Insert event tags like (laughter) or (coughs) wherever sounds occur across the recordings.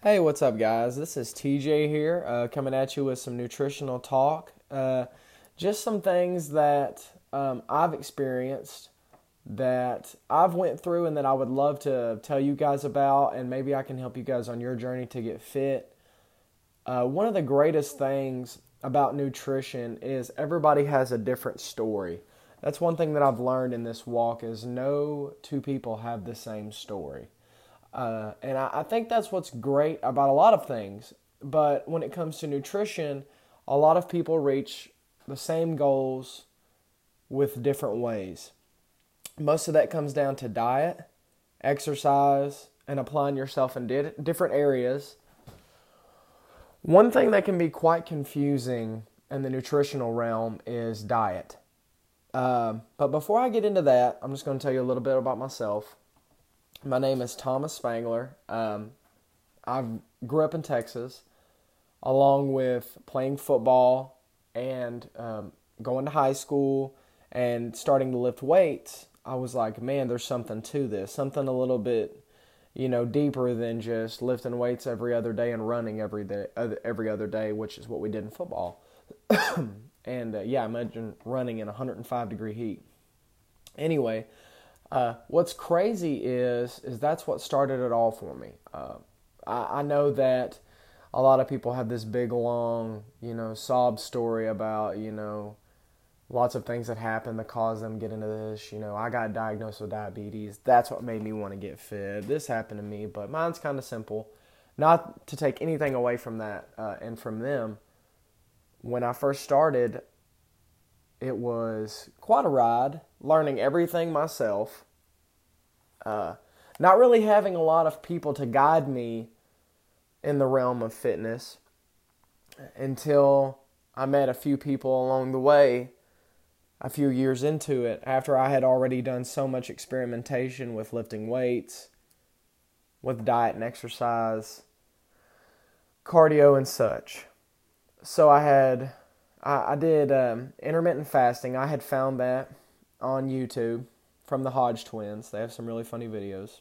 Hey, what's up, guys? This is TJ here, uh, coming at you with some nutritional talk. Uh, just some things that um, I've experienced that I've went through and that I would love to tell you guys about, and maybe I can help you guys on your journey to get fit. Uh, one of the greatest things about nutrition is everybody has a different story. That's one thing that I've learned in this walk is no two people have the same story. Uh, and I, I think that's what's great about a lot of things. But when it comes to nutrition, a lot of people reach the same goals with different ways. Most of that comes down to diet, exercise, and applying yourself in di- different areas. One thing that can be quite confusing in the nutritional realm is diet. Um, but before I get into that, I'm just going to tell you a little bit about myself. My name is Thomas Spangler. Um, I grew up in Texas, along with playing football and um, going to high school and starting to lift weights. I was like, man, there's something to this, something a little bit, you know, deeper than just lifting weights every other day and running every day, every other day, which is what we did in football. (coughs) And uh, yeah, imagine running in 105 degree heat. Anyway, uh, what's crazy is is that's what started it all for me. Uh, I, I, know that a lot of people have this big long, you know, sob story about you know lots of things that happened that caused them get into this. You know, I got diagnosed with diabetes. That's what made me want to get fit. This happened to me, but mine's kind of simple. Not to take anything away from that uh, and from them when I first started, it was quite a ride, learning everything myself. Uh, not really having a lot of people to guide me in the realm of fitness until I met a few people along the way a few years into it after I had already done so much experimentation with lifting weights, with diet and exercise, cardio, and such so I had I, I did um, intermittent fasting. I had found that on YouTube from the Hodge twins. They have some really funny videos.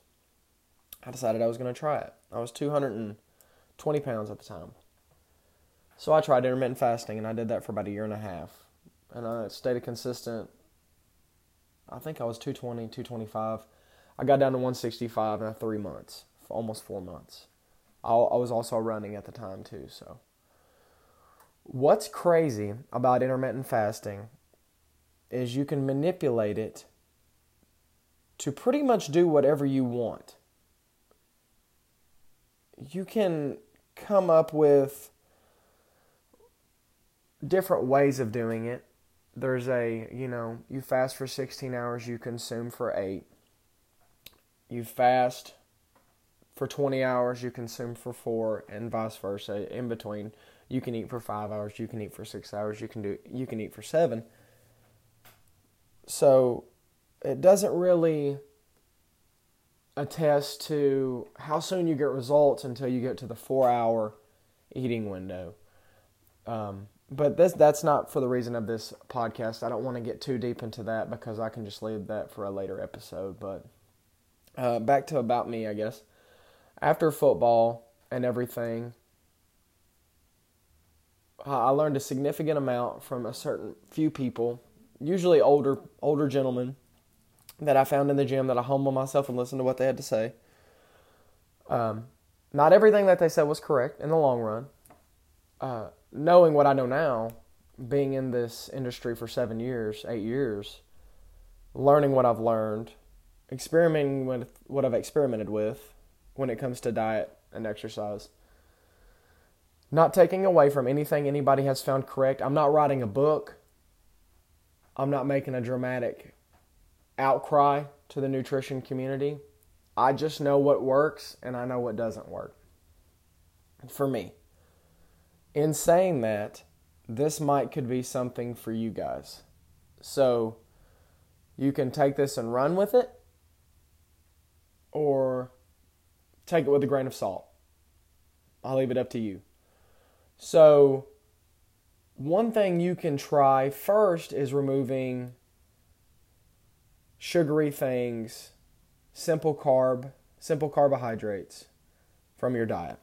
I decided I was going to try it. I was 220 pounds at the time. So I tried intermittent fasting, and I did that for about a year and a half. And I stayed consistent. I think I was 220, 225. I got down to 165 in three months, almost four months. I, I was also running at the time, too, so. What's crazy about intermittent fasting is you can manipulate it to pretty much do whatever you want. You can come up with different ways of doing it. There's a, you know, you fast for 16 hours, you consume for 8. You fast for 20 hours, you consume for 4 and vice versa in between you can eat for five hours, you can eat for six hours, you can do you can eat for seven. So it doesn't really attest to how soon you get results until you get to the four hour eating window. Um, but this that's not for the reason of this podcast. I don't want to get too deep into that because I can just leave that for a later episode. But uh, back to about me, I guess. After football and everything, I learned a significant amount from a certain few people, usually older older gentlemen that I found in the gym that I humble myself and listen to what they had to say. Um, not everything that they said was correct in the long run. Uh, knowing what I know now, being in this industry for seven years, eight years, learning what I've learned, experimenting with what I've experimented with when it comes to diet and exercise not taking away from anything anybody has found correct. I'm not writing a book. I'm not making a dramatic outcry to the nutrition community. I just know what works and I know what doesn't work for me. In saying that, this might could be something for you guys. So you can take this and run with it or take it with a grain of salt. I'll leave it up to you. So, one thing you can try first is removing sugary things, simple carb, simple carbohydrates from your diet.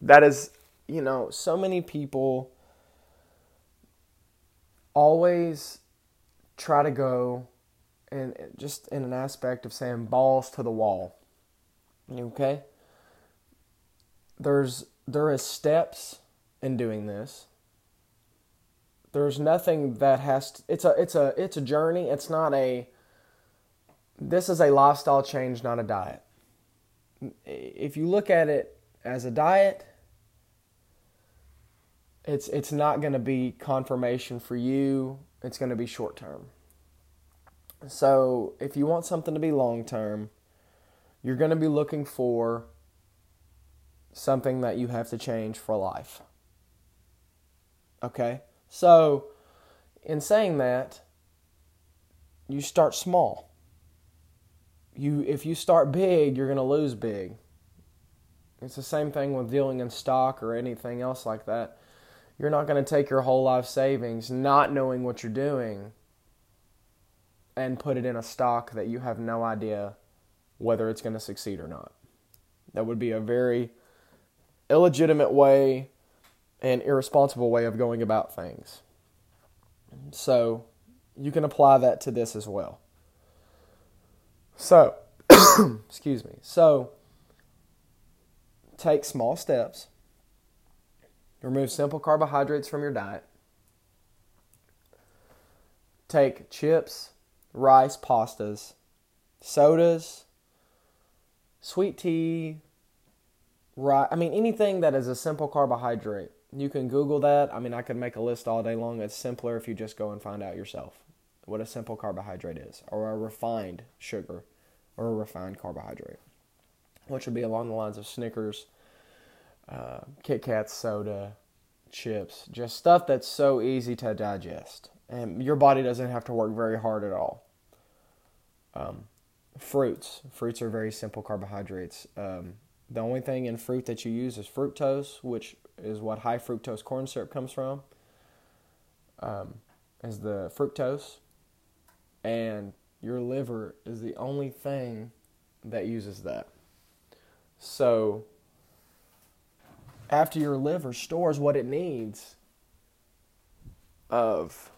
that is, you know, so many people always try to go and just in an aspect of saying balls to the wall. Okay? There's there is steps in doing this. There's nothing that has to, it's a it's a it's a journey. It's not a this is a lifestyle change, not a diet. If you look at it as a diet, it's it's not going to be confirmation for you. It's going to be short term. So, if you want something to be long term, you're going to be looking for something that you have to change for life. Okay? So, in saying that, you start small. You if you start big, you're going to lose big. It's the same thing with dealing in stock or anything else like that. You're not going to take your whole life savings not knowing what you're doing and put it in a stock that you have no idea whether it's going to succeed or not. That would be a very illegitimate way and irresponsible way of going about things. So, you can apply that to this as well. So, (coughs) excuse me. So, take small steps. Remove simple carbohydrates from your diet. Take chips, rice, pastas, sodas, sweet tea? I mean, anything that is a simple carbohydrate. You can Google that. I mean, I could make a list all day long. It's simpler if you just go and find out yourself what a simple carbohydrate is, or a refined sugar, or a refined carbohydrate, which would be along the lines of Snickers, uh, Kit Kats, soda, chips, just stuff that's so easy to digest. And your body doesn't have to work very hard at all. Um, fruits. Fruits are very simple carbohydrates. Um, the only thing in fruit that you use is fructose, which is what high fructose corn syrup comes from, um, is the fructose. And your liver is the only thing that uses that. So, after your liver stores what it needs of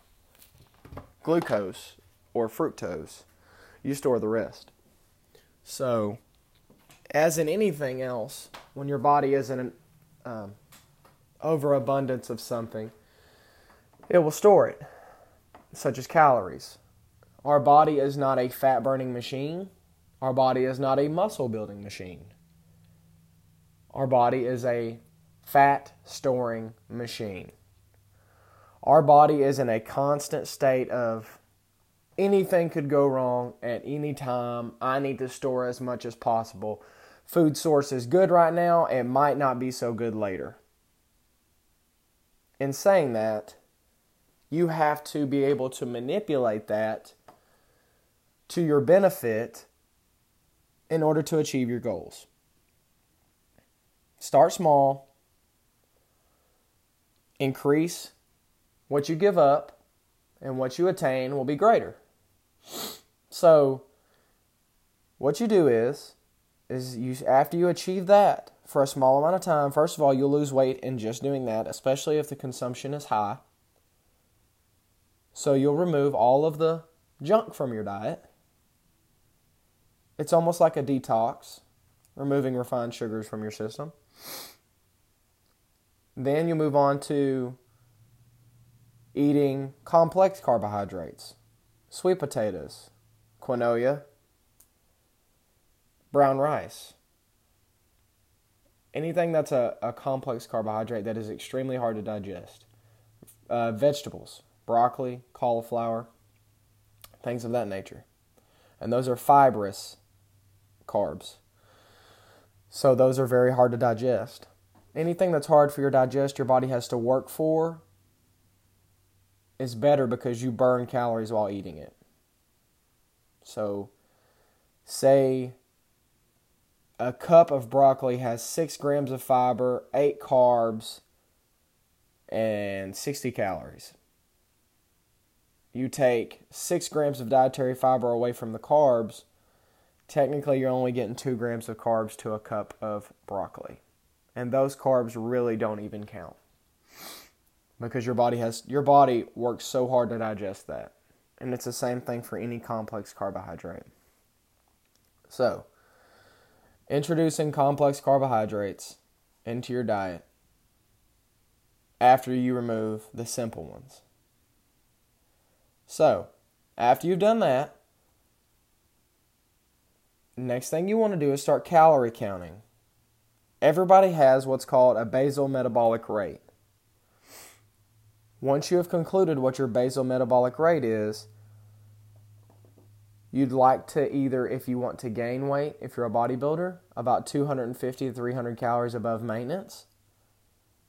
glucose or fructose, you store the rest. So, as in anything else, when your body isn't um, overabundance of something, it will store it, such as calories. Our body is not a fat burning machine. Our body is not a muscle building machine. Our body is a fat storing machine. Our body is in a constant state of anything could go wrong at any time. I need to store as much as possible. Food source is good right now, it might not be so good later. In saying that, you have to be able to manipulate that to your benefit in order to achieve your goals. Start small, increase what you give up, and what you attain will be greater. So, what you do is, is you after you achieve that for a small amount of time, first of all, you'll lose weight in just doing that, especially if the consumption is high. So you'll remove all of the junk from your diet. It's almost like a detox, removing refined sugars from your system. Then you move on to eating complex carbohydrates sweet potatoes, quinoa, brown rice. Anything that's a, a complex carbohydrate that is extremely hard to digest. Uh, vegetables, broccoli, cauliflower, things of that nature. And those are fibrous carbs. So those are very hard to digest. Anything that's hard for your digest, your body has to work for is better because you burn calories while eating it. So, say a cup of broccoli has 6 grams of fiber, 8 carbs, and 60 calories. You take 6 grams of dietary fiber away from the carbs, technically you're only getting 2 grams of carbs to a cup of broccoli. And those carbs really don't even count. Because your body has your body works so hard to digest that. And it's the same thing for any complex carbohydrate. So, introducing complex carbohydrates into your diet after you remove the simple ones. So, after you've done that, next thing you want to do is start calorie counting. Everybody has what's called a basal metabolic rate. Once you have concluded what your basal metabolic rate is, you'd like to either, if you want to gain weight, if you're a bodybuilder, about 250 to 300 calories above maintenance.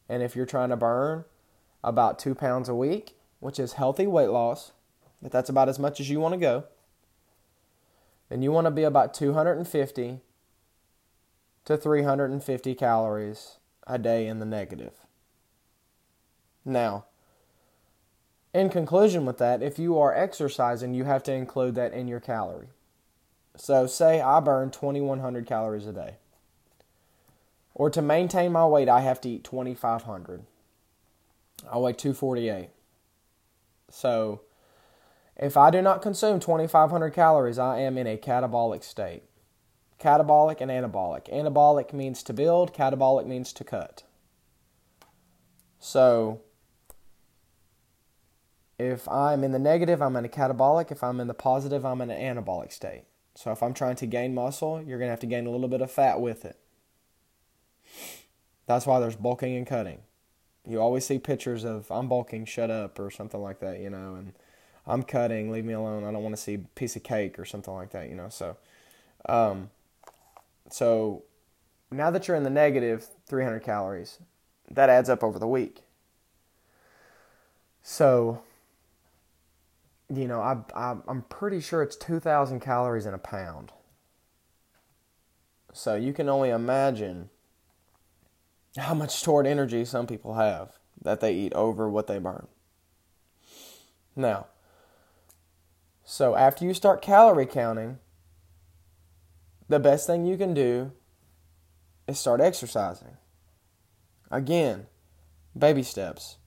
And if you're trying to burn about two pounds a week, which is healthy weight loss, but that's about as much as you want to go, then you want to be about 250 to 350 calories a day in the negative. Now, in conclusion with that, if you are exercising, you have to include that in your calorie. So, say I burn 2100 calories a day. Or to maintain my weight, I have to eat 2500. I weigh 248. So, if I do not consume 2500 calories, I am in a catabolic state. Catabolic and anabolic. Anabolic means to build, catabolic means to cut. So, if I'm in the negative, I'm in a catabolic. If I'm in the positive, I'm in an anabolic state. So if I'm trying to gain muscle, you're going to have to gain a little bit of fat with it. That's why there's bulking and cutting. You always see pictures of I'm bulking, shut up, or something like that, you know, and I'm cutting, leave me alone. I don't want to see a piece of cake or something like that, you know. So, um, so now that you're in the negative 300 calories, that adds up over the week. So you know, I, I I'm pretty sure it's 2,000 calories in a pound. So you can only imagine how much stored energy some people have that they eat over what they burn. Now, so after you start calorie counting, the best thing you can do is start exercising. Again, baby steps.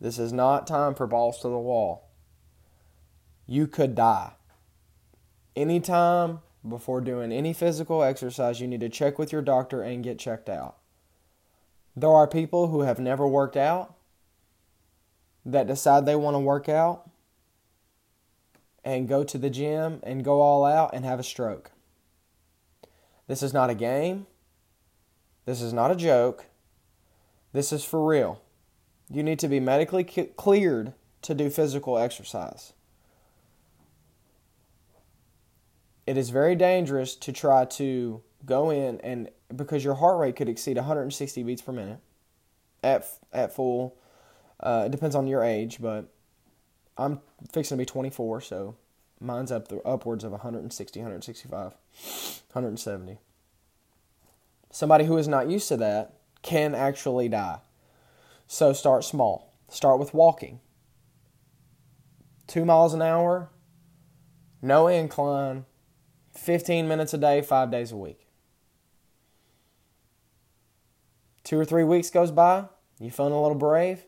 This is not time for balls to the wall you could die. Anytime before doing any physical exercise, you need to check with your doctor and get checked out. There are people who have never worked out that decide they want to work out and go to the gym and go all out and have a stroke. This is not a game. This is not a joke. This is for real. You need to be medically cleared to do physical exercise. It is very dangerous to try to go in and because your heart rate could exceed 160 beats per minute at at full. Uh, it depends on your age, but I'm fixing to be 24, so mine's up the upwards of 160, 165, 170. Somebody who is not used to that can actually die. So start small. Start with walking. Two miles an hour, no incline, 15 minutes a day, five days a week. Two or three weeks goes by, you feeling a little brave.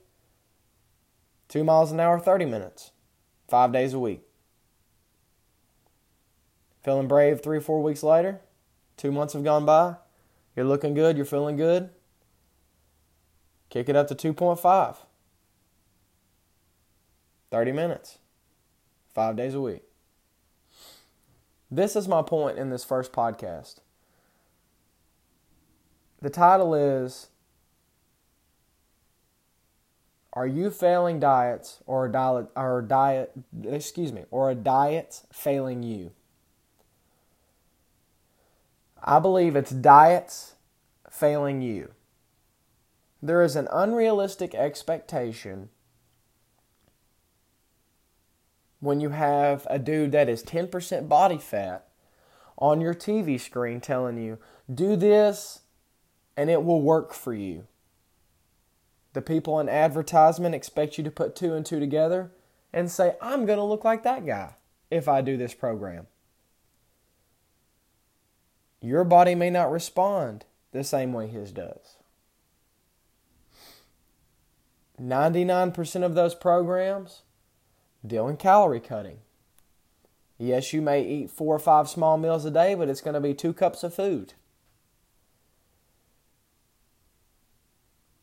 Two miles an hour, 30 minutes, five days a week. Feeling brave three or four weeks later, two months have gone by, you're looking good, you're feeling good. Kick it up to 2.5. 30 minutes, five days a week. This is my point in this first podcast. The title is Are you failing diets or a diet or a diet excuse me, or a diet failing you? I believe it's diets failing you. There is an unrealistic expectation when you have a dude that is 10% body fat on your TV screen telling you, do this and it will work for you. The people in advertisement expect you to put two and two together and say, I'm going to look like that guy if I do this program. Your body may not respond the same way his does. 99% of those programs deal in calorie cutting. Yes, you may eat four or five small meals a day, but it's going to be two cups of food.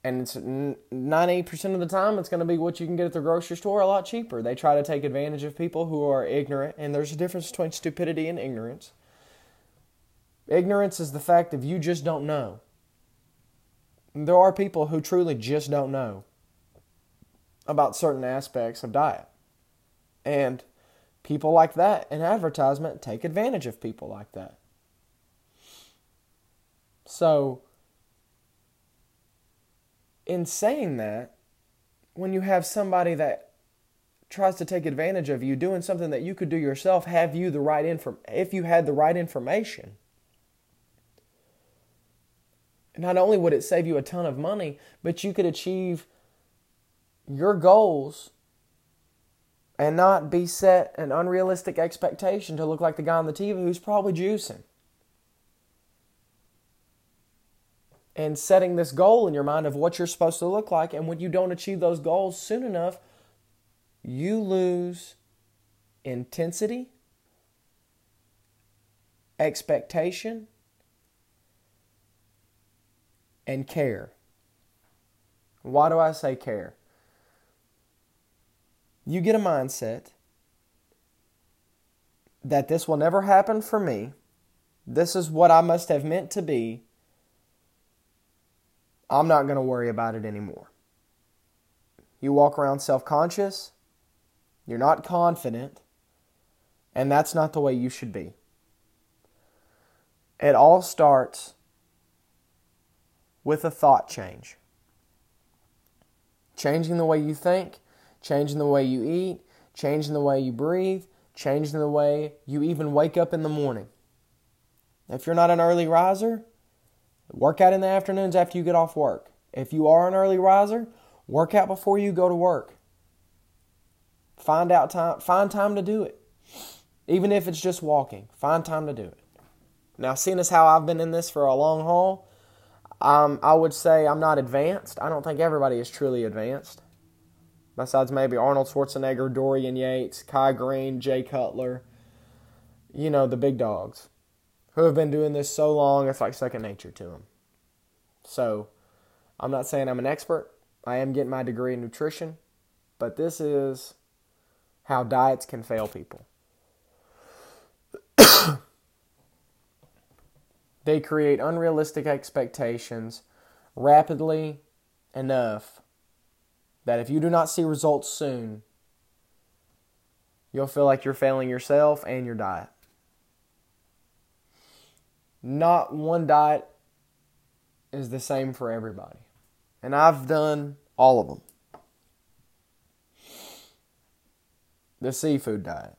And it's 98% of the time, it's going to be what you can get at the grocery store a lot cheaper. They try to take advantage of people who are ignorant, and there's a difference between stupidity and ignorance. Ignorance is the fact of you just don't know. There are people who truly just don't know about certain aspects of diet. And people like that in advertisement take advantage of people like that. So, in saying that, when you have somebody that tries to take advantage of you doing something that you could do yourself, have you the right inform if you had the right information. Not only would it save you a ton of money, but you could achieve your goals and not be set an unrealistic expectation to look like the guy on the TV who's probably juicing. And setting this goal in your mind of what you're supposed to look like, and when you don't achieve those goals soon enough, you lose intensity, expectation, and care. Why do I say care? You get a mindset that this will never happen for me. This is what I must have meant to be. I'm not going to worry about it anymore. You walk around self conscious, you're not confident, and that's not the way you should be. It all starts with a thought change. Changing the way you think changing the way you eat, changing the way you breathe, changing the way you even wake up in the morning. If you're not an early riser, work out in the afternoons after you get off work. If you are an early riser, work out before you go to work. Find out time find time to do it. Even if it's just walking, find time to do it. Now, seeing as how I've been in this for a long haul, um, I would say I'm not advanced. I don't think everybody is truly advanced besides maybe Arnold Schwarzenegger, Dorian Yates, Kai Greene, Jay Cutler, you know, the big dogs who have been doing this so long, it's like second nature to them. So, I'm not saying I'm an expert. I am getting my degree in nutrition, but this is how diets can fail people. (coughs) they create unrealistic expectations rapidly enough that if you do not see results soon, you'll feel like you're failing yourself and your diet. Not one diet is the same for everybody. And I've done all of them. The seafood diet,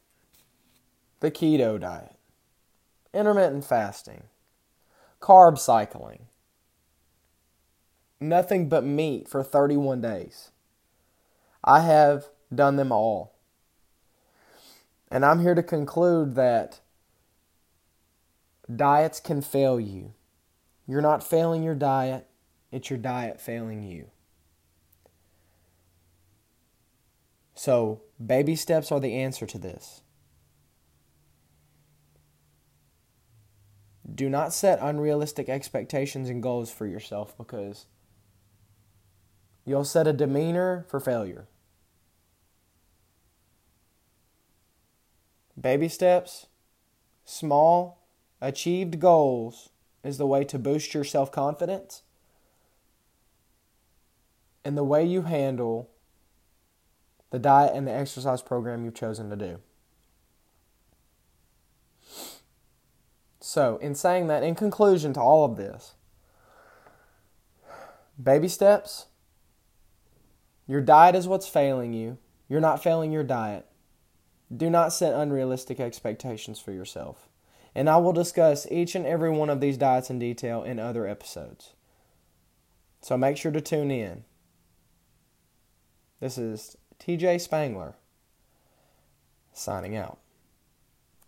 the keto diet, intermittent fasting, carb cycling, nothing but meat for 31 days. I have done them all. And I'm here to conclude that diets can fail you. You're not failing your diet, it's your diet failing you. So, baby steps are the answer to this. Do not set unrealistic expectations and goals for yourself because you'll set a demeanor for failure. Baby steps, small, achieved goals is the way to boost your self confidence and the way you handle the diet and the exercise program you've chosen to do. So, in saying that, in conclusion to all of this, baby steps, your diet is what's failing you. You're not failing your diet. Do not set unrealistic expectations for yourself. And I will discuss each and every one of these diets in detail in other episodes. So make sure to tune in. This is TJ Spangler signing out.